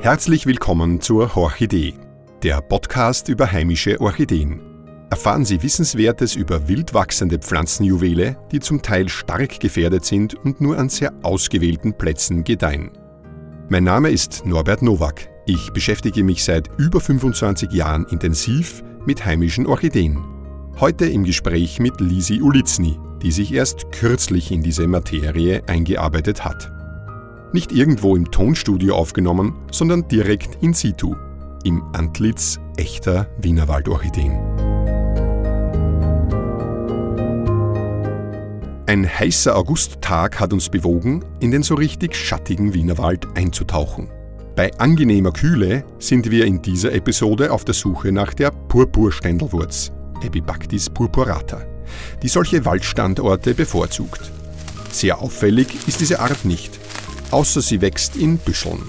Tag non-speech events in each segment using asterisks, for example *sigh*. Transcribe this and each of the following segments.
Herzlich willkommen zur Horchidee, der Podcast über heimische Orchideen. Erfahren Sie Wissenswertes über wild wachsende Pflanzenjuwele, die zum Teil stark gefährdet sind und nur an sehr ausgewählten Plätzen gedeihen. Mein Name ist Norbert Nowak. Ich beschäftige mich seit über 25 Jahren intensiv mit heimischen Orchideen. Heute im Gespräch mit Lisi Ulitzny, die sich erst kürzlich in diese Materie eingearbeitet hat. Nicht irgendwo im Tonstudio aufgenommen, sondern direkt in situ, im Antlitz echter Wienerwaldorchideen. Ein heißer Augusttag hat uns bewogen, in den so richtig schattigen Wienerwald einzutauchen. Bei angenehmer Kühle sind wir in dieser Episode auf der Suche nach der Purpurständelwurz, Epibactis purpurata, die solche Waldstandorte bevorzugt. Sehr auffällig ist diese Art nicht, außer sie wächst in Büscheln.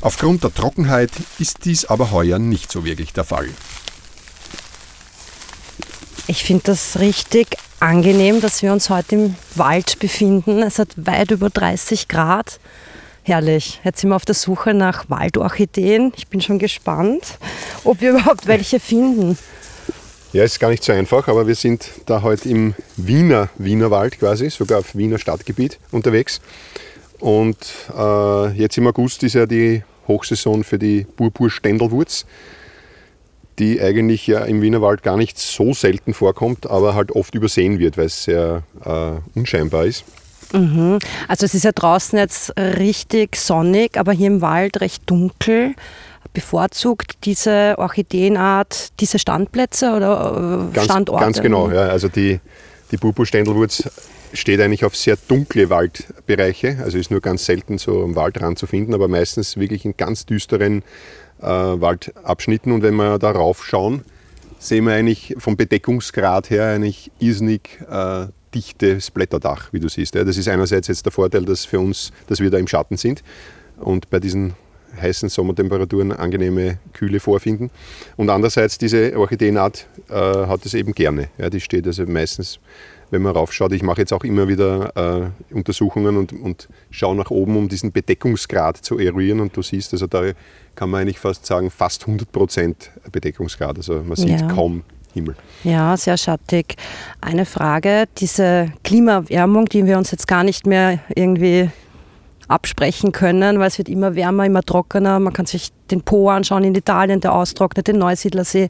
Aufgrund der Trockenheit ist dies aber heuer nicht so wirklich der Fall. Ich finde das richtig angenehm, dass wir uns heute im Wald befinden. Es hat weit über 30 Grad. Herrlich. Jetzt sind wir auf der Suche nach Waldorchideen. Ich bin schon gespannt, ob wir *laughs* überhaupt welche finden. Ja, ist gar nicht so einfach, aber wir sind da heute im Wiener Wienerwald quasi, sogar auf Wiener Stadtgebiet unterwegs. Und äh, jetzt im August ist ja die Hochsaison für die Purpurständelwurz, die eigentlich ja im Wienerwald gar nicht so selten vorkommt, aber halt oft übersehen wird, weil es sehr äh, unscheinbar ist. Mhm. Also es ist ja draußen jetzt richtig sonnig, aber hier im Wald recht dunkel. Bevorzugt diese Orchideenart diese Standplätze oder äh, ganz, Standorte? Ganz genau, ja. Also die, die Purpurständelwurz steht eigentlich auf sehr dunkle Waldbereiche, also ist nur ganz selten so am Waldrand zu finden, aber meistens wirklich in ganz düsteren äh, Waldabschnitten. Und wenn wir da raufschauen, sehen wir eigentlich vom Bedeckungsgrad her eigentlich irrsinnig äh, dichtes Blätterdach, wie du siehst. Ja. Das ist einerseits jetzt der Vorteil, dass für uns, dass wir da im Schatten sind und bei diesen heißen Sommertemperaturen angenehme Kühle vorfinden. Und andererseits diese Orchideenart äh, hat es eben gerne. Ja, die steht also meistens wenn man raufschaut. Ich mache jetzt auch immer wieder äh, Untersuchungen und, und schaue nach oben, um diesen Bedeckungsgrad zu eruieren. Und du siehst, also da kann man eigentlich fast sagen, fast 100 Prozent Bedeckungsgrad. Also man sieht ja. kaum Himmel. Ja, sehr schattig. Eine Frage, diese Klimaerwärmung, die wir uns jetzt gar nicht mehr irgendwie absprechen können, weil es wird immer wärmer, immer trockener. Man kann sich den Po anschauen in Italien, der austrocknet, den Neusiedlersee.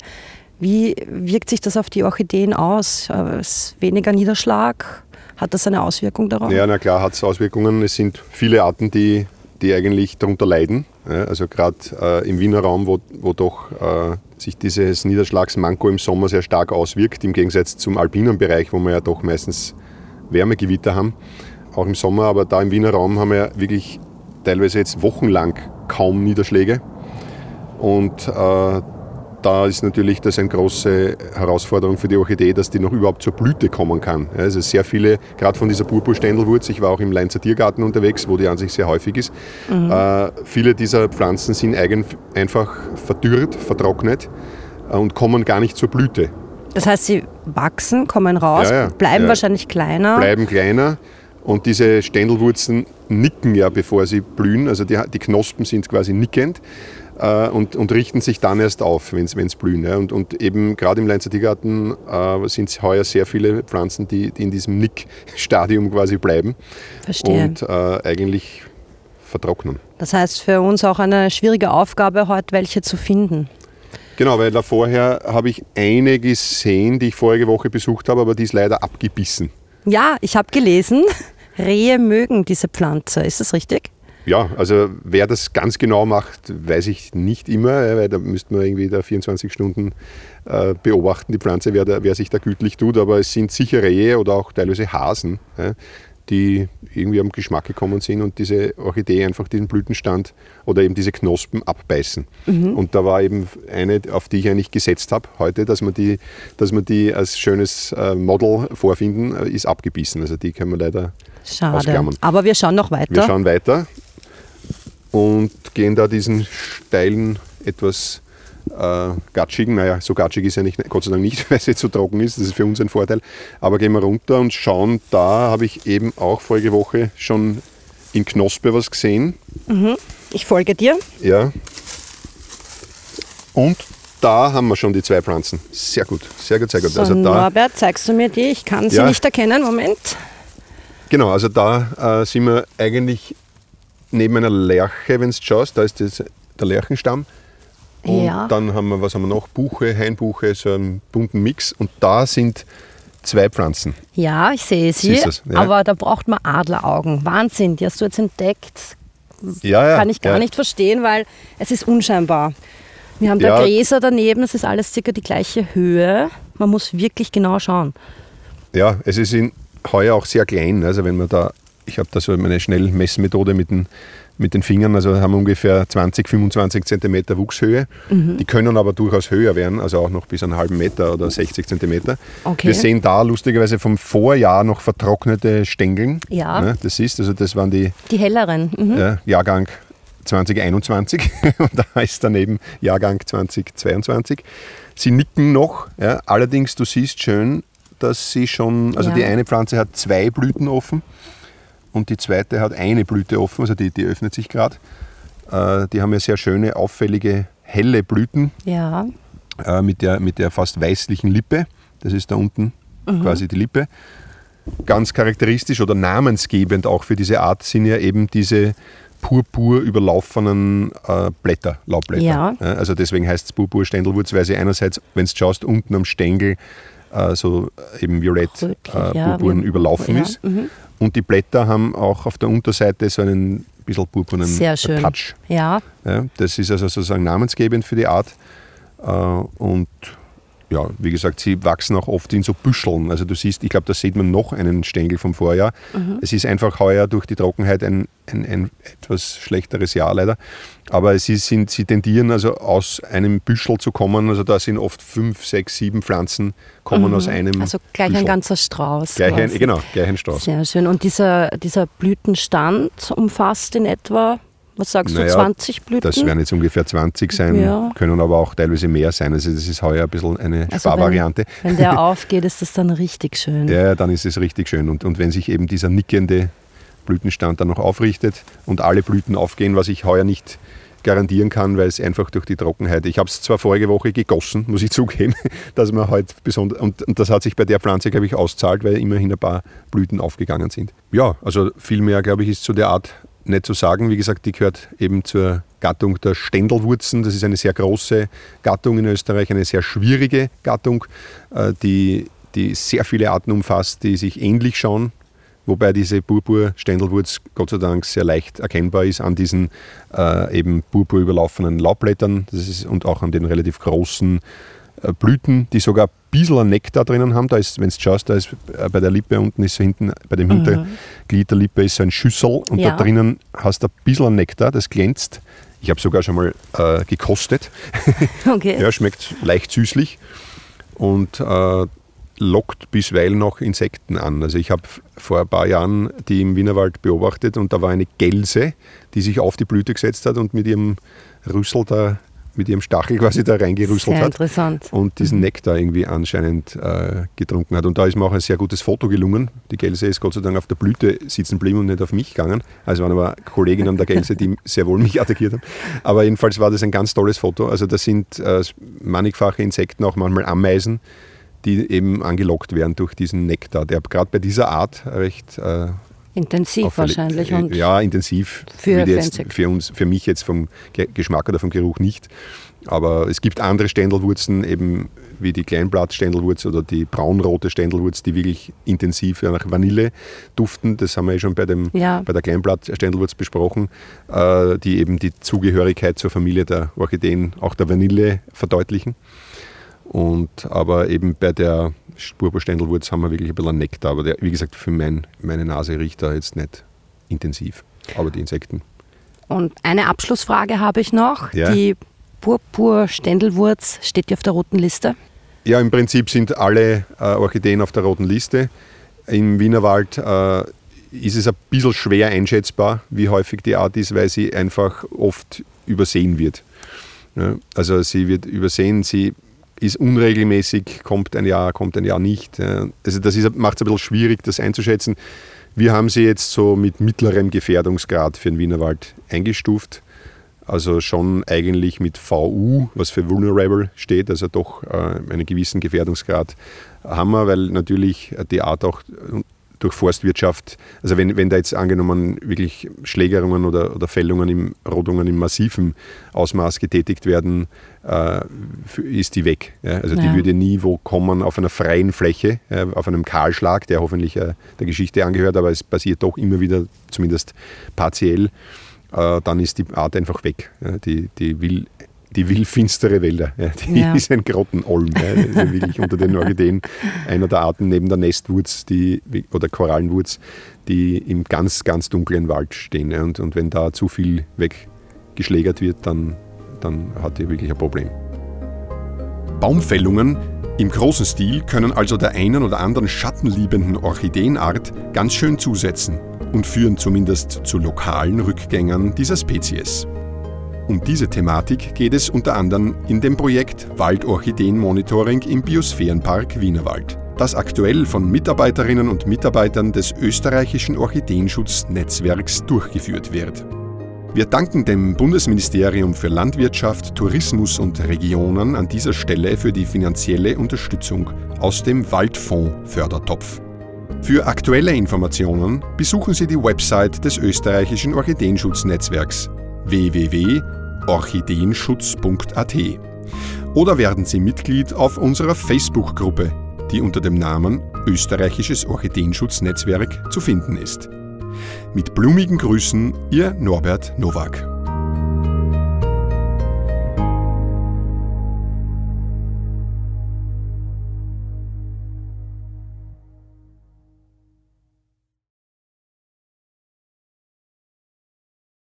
Wie wirkt sich das auf die Orchideen aus? Äh, ist weniger Niederschlag? Hat das eine Auswirkung darauf? Ja, na klar, hat es Auswirkungen. Es sind viele Arten, die, die eigentlich darunter leiden. Also gerade äh, im Wiener Raum, wo, wo doch äh, sich dieses Niederschlagsmanko im Sommer sehr stark auswirkt, im Gegensatz zum alpinen Bereich, wo wir ja doch meistens Wärmegewitter haben, auch im Sommer. Aber da im Wiener Raum haben wir wirklich teilweise jetzt wochenlang kaum Niederschläge. Und äh, da ist natürlich das eine große Herausforderung für die Orchidee, dass die noch überhaupt zur Blüte kommen kann. Also sehr viele, gerade von dieser Purpurständelwurz, ich war auch im Leinzer Tiergarten unterwegs, wo die an sich sehr häufig ist, mhm. äh, viele dieser Pflanzen sind eigen, einfach verdürrt, vertrocknet äh, und kommen gar nicht zur Blüte. Das heißt, sie wachsen, kommen raus, ja, ja, bleiben ja. wahrscheinlich kleiner. Bleiben kleiner. Und diese Ständelwurzeln nicken ja, bevor sie blühen. Also die, die Knospen sind quasi nickend äh, und, und, richten sich dann erst auf, wenn es blühen. Ja. Und, und, eben gerade im Leinzer Tiergarten äh, sind es heuer sehr viele Pflanzen, die, die in diesem Nick-Stadium quasi bleiben. Verstehe. Und äh, eigentlich vertrocknen. Das heißt für uns auch eine schwierige Aufgabe, heute welche zu finden. Genau, weil da vorher habe ich eine gesehen, die ich vorige Woche besucht habe, aber die ist leider abgebissen. Ja, ich habe gelesen, Rehe mögen diese Pflanze. Ist das richtig? Ja, also wer das ganz genau macht, weiß ich nicht immer, weil da müsste man irgendwie da 24 Stunden äh, beobachten, die Pflanze, wer, da, wer sich da gütlich tut. Aber es sind sicher Rehe oder auch teilweise Hasen, die irgendwie am Geschmack gekommen sind und diese Orchidee einfach diesen Blütenstand oder eben diese Knospen abbeißen. Mhm. Und da war eben eine, auf die ich eigentlich gesetzt habe heute, dass man die, dass man die als schönes äh, Model vorfinden, äh, ist abgebissen. Also die können wir leider Schade. Ausklammern. Aber wir schauen noch weiter. Wir schauen weiter und gehen da diesen steilen, etwas äh, gatschigen, naja, so gatschig ist er nicht, Gott sei Dank nicht, *laughs* weil es jetzt so trocken ist, das ist für uns ein Vorteil. Aber gehen wir runter und schauen, da habe ich eben auch vorige Woche schon in Knospe was gesehen. Mhm. Ich folge dir. Ja. Und da haben wir schon die zwei Pflanzen. Sehr gut, sehr gut, sehr gut. So, also da, Norbert, zeigst du mir die? Ich kann sie Ja. nicht erkennen. Moment. Genau, also da äh, sind wir eigentlich neben einer Lerche, wenn du schaust, da ist das, der Lerchenstamm. Und Ja. dann haben wir, was haben wir noch? Buche, Hainbuche, so einen bunten Mix. Und da sind zwei Pflanzen. Ja, ich sehe sie. Du's, ja. Aber da braucht man Adleraugen. Wahnsinn, die hast du jetzt entdeckt. Ja, ja. Kann ich gar nicht verstehen, weil es ist unscheinbar. Wir haben da. Gräser daneben, es ist alles circa die gleiche Höhe. Man muss wirklich genau schauen. Ja, es ist in heuer auch sehr klein. Also wenn man da, ich habe da so meine Schnellmessmethode mit den, mit den Fingern, also haben wir ungefähr 20, 25 Zentimeter Wuchshöhe. Mhm. Die können aber durchaus höher werden, also auch noch bis einen halben Meter oder 60 Zentimeter. Okay. Wir sehen da lustigerweise vom Vorjahr noch vertrocknete Stängeln. Ja. Ne, das ist, also das waren die Die helleren. Mhm. ja, Jahrgang 2021 *laughs* und da ist daneben Jahrgang 2022. Sie nicken noch, ja, allerdings du siehst schön, dass sie schon, also Ja. die eine Pflanze hat zwei Blüten offen und die zweite hat eine Blüte offen, also die, die öffnet sich gerade. Äh, die haben ja sehr schöne, auffällige, helle Blüten Ja. äh, mit, der, mit der fast weißlichen Lippe. Das ist da unten quasi die Lippe. Ganz charakteristisch oder namensgebend auch für diese Art sind ja eben diese purpur überlaufenen äh, Blätter, Laubblätter. Ja. also deswegen heißt es Purpur-Ständelwurz, weil sie einerseits, wenn du schaust, unten am Stängel so eben violett Rötlich, äh, ja, purpurn wie- überlaufen ja, ist. mhm. Und die Blätter haben auch auf der Unterseite so einen bisschen purpurnen Sehr schön. Touch. Ja. Ja, das ist also sozusagen namensgebend für die Art. Äh, und ja, wie gesagt, sie wachsen auch oft in so Büscheln. Also du siehst, ich glaube, da sieht man noch einen Stängel vom Vorjahr. Es ist einfach heuer durch die Trockenheit ein, ein, ein etwas schlechteres Jahr leider. Aber sie, sind, sie tendieren also aus einem Büschel zu kommen. Also da sind oft fünf, sechs, sieben Pflanzen kommen aus einem Also gleich Büschel. ein ganzer Strauß. Gleich ein, genau, gleich ein Strauß. Sehr schön. Und dieser, dieser Blütenstand umfasst in etwa, was sagst Naja, du, 20 Blüten? Das werden jetzt ungefähr 20 sein, Ja. können aber auch teilweise mehr sein. Also das ist heuer ein bisschen eine Also Sparvariante. Wenn, wenn der *laughs* aufgeht, ist das dann richtig schön. Ja, dann ist es richtig schön. Und, und wenn sich eben dieser nickende Blütenstand dann noch aufrichtet und alle Blüten aufgehen, was ich heuer nicht garantieren kann, weil es einfach durch die Trockenheit. Ich habe es zwar vorige Woche gegossen, muss ich *laughs* zugeben, dass man heute besonders und, und das hat sich bei der Pflanze, glaube ich, auszahlt, weil immerhin ein paar Blüten aufgegangen sind. Ja, also viel mehr, glaube ich, ist zu der Art nicht zu sagen. Wie gesagt, die gehört eben zur Gattung der Ständelwurzen. Das ist eine sehr große Gattung in Österreich, eine sehr schwierige Gattung, äh, die, die sehr viele Arten umfasst, die sich ähnlich schauen. Wobei diese Purpur-Ständelwurz Gott sei Dank sehr leicht erkennbar ist an diesen äh, eben purpur überlaufenen Laubblättern das ist, und auch an den relativ großen äh, Blüten, die sogar bisschen Nektar drinnen haben. Da ist, wenn du schaust, da ist äh, bei der Lippe unten ist so hinten, bei dem Hinterglied der Lippe ist so ein Schüssel und Ja. da drinnen hast du ein bisschen Nektar, das glänzt. Ich habe sogar schon mal äh, gekostet. *laughs* Okay. Ja, schmeckt leicht süßlich und äh, lockt bisweilen noch Insekten an. Also ich habe vor ein paar Jahren die im Wienerwald beobachtet und da war eine Gelse, die sich auf die Blüte gesetzt hat und mit ihrem Rüssel da, mit ihrem Stachel quasi da reingerüsselt hat interessant. und diesen Nektar irgendwie anscheinend äh, getrunken hat. Und da ist mir auch ein sehr gutes Foto gelungen. Die Gelse ist Gott sei Dank auf der Blüte sitzen geblieben und nicht auf mich gegangen. Also waren aber Kolleginnen der Gelse, die *laughs* sehr wohl mich attackiert haben. Aber jedenfalls war das ein ganz tolles Foto. Also da sind äh, mannigfache Insekten, auch manchmal Ameisen, die eben angelockt werden durch diesen Nektar, der gerade bei dieser Art recht äh, Intensiv auffällig- wahrscheinlich. äh, Und ja, intensiv. Für- jetzt für, uns, für mich jetzt vom Ge- Geschmack oder vom Geruch nicht. Aber es gibt andere Ständelwurzen, eben wie die Kleinblattständelwurz oder die braunrote Ständelwurz, die wirklich intensiv nach Vanille duften. Das haben wir ja schon bei, dem, Ja. bei der Kleinblattständelwurz besprochen, äh, die eben die Zugehörigkeit zur Familie der Orchideen, auch der Vanille verdeutlichen. Und, aber eben bei der Purpurständelwurz haben wir wirklich ein bisschen Nektar. Aber der, wie gesagt, für mein, meine Nase riecht da jetzt nicht intensiv. Aber die Insekten. Und eine Abschlussfrage habe ich noch. Ja. Die Purpur-Ständelwurz steht die auf der roten Liste? Ja, im Prinzip sind alle äh, Orchideen auf der roten Liste. Im Wienerwald äh, ist es ein bisschen schwer einschätzbar, wie häufig die Art ist, weil sie einfach oft übersehen wird. Ja, also sie wird übersehen, sie ist unregelmäßig, kommt ein Jahr, kommt ein Jahr nicht. Ja, Also das macht es ein bisschen schwierig, das einzuschätzen. Wir haben sie jetzt so mit mittlerem Gefährdungsgrad für den Wienerwald eingestuft. also schon eigentlich mit VU, was für Vulnerable steht, also doch äh, einen gewissen Gefährdungsgrad haben wir, weil natürlich die Art auch durch Forstwirtschaft, also wenn, wenn da jetzt angenommen wirklich Schlägerungen oder, oder Fällungen, im, Rodungen im massiven Ausmaß getätigt werden, äh, ist die weg. Ja? Also ja. die würde nie wo kommen auf einer freien Fläche, äh, auf einem Kahlschlag, der hoffentlich äh, der Geschichte angehört, aber es passiert doch immer wieder, zumindest partiell, äh, dann ist die Art einfach weg. Die, die will die will finstere Wälder. Ja, die ja. *laughs* ist ein Grottenolm, ja, wirklich unter den Orchideen einer der Arten neben der Nestwurz die, oder Korallenwurz, die im ganz, ganz dunklen Wald stehen. Und, und wenn da zu viel weggeschlägert wird, dann, dann hat die wirklich ein Problem. Baumfällungen im großen Stil können also der einen oder anderen schattenliebenden Orchideenart ganz schön zusetzen und führen zumindest zu lokalen Rückgängern dieser Spezies. Um diese Thematik geht es unter anderem in dem Projekt Waldorchideen-Monitoring im Biosphärenpark Wienerwald, das aktuell von Mitarbeiterinnen und Mitarbeitern des österreichischen Orchideenschutz-Netzwerks durchgeführt wird. Wir danken dem Bundesministerium für Landwirtschaft, Tourismus und Regionen an dieser Stelle für die finanzielle Unterstützung aus dem Waldfonds Fördertopf. Für aktuelle Informationen besuchen Sie die Website des österreichischen Orchideenschutznetzwerks www.orchideenschutz.at oder werden Sie Mitglied auf unserer Facebook-Gruppe, die unter dem Namen Österreichisches Orchideenschutznetzwerk zu finden ist. Mit blumigen Grüßen, Ihr Norbert Nowak.